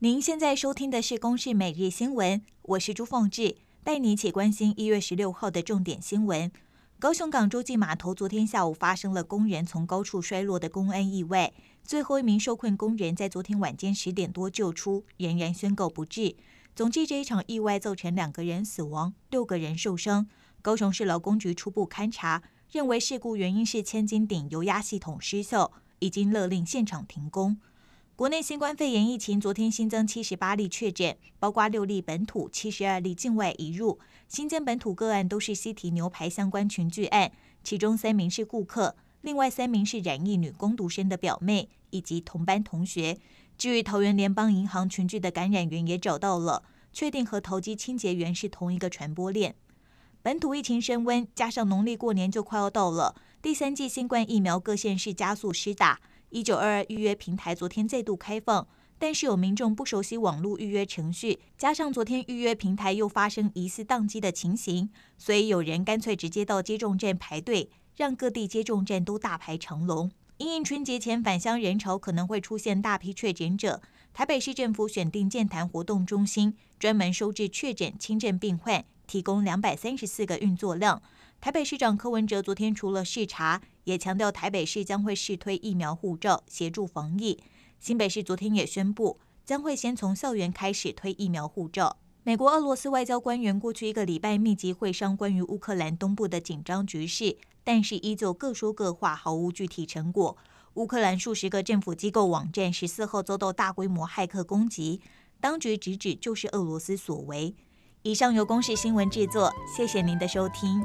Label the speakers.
Speaker 1: 您现在收听的是《公视每日新闻》，我是朱凤志，带你一起关心一月十六号的重点新闻。高雄港洲际码头昨天下午发生了工人从高处摔落的工安意外，最后一名受困工人在昨天晚间十点多救出，仍然宣告不治。总计这一场意外造成两个人死亡，六个人受伤。高雄市劳工局初步勘查，认为事故原因是千斤顶油压系统失效，已经勒令现场停工。国内新冠肺炎疫情昨天新增七十八例确诊，包括六例本土、七十二例境外移入。新增本土个案都是西提牛排相关群聚案，其中三名是顾客，另外三名是染疫女工读生的表妹以及同班同学。至于桃园联邦银行群聚的感染源也找到了，确定和投机清洁员是同一个传播链。本土疫情升温，加上农历过年就快要到了，第三季新冠疫苗各县市加速施打。一九二二预约平台昨天再度开放，但是有民众不熟悉网络预约程序，加上昨天预约平台又发生疑似宕机的情形，所以有人干脆直接到接种站排队，让各地接种站都大排长龙。因应春节前返乡人潮可能会出现大批确诊者，台北市政府选定健谈活动中心，专门收治确诊轻症病患，提供两百三十四个运作量。台北市长柯文哲昨天除了视察，也强调台北市将会试推疫苗护照，协助防疫。新北市昨天也宣布，将会先从校园开始推疫苗护照。美国、俄罗斯外交官员过去一个礼拜密集会商关于乌克兰东部的紧张局势，但是依旧各说各话，毫无具体成果。乌克兰数十个政府机构网站十四号遭到大规模骇客攻击，当局直指就是俄罗斯所为。以上由公视新闻制作，谢谢您的收听。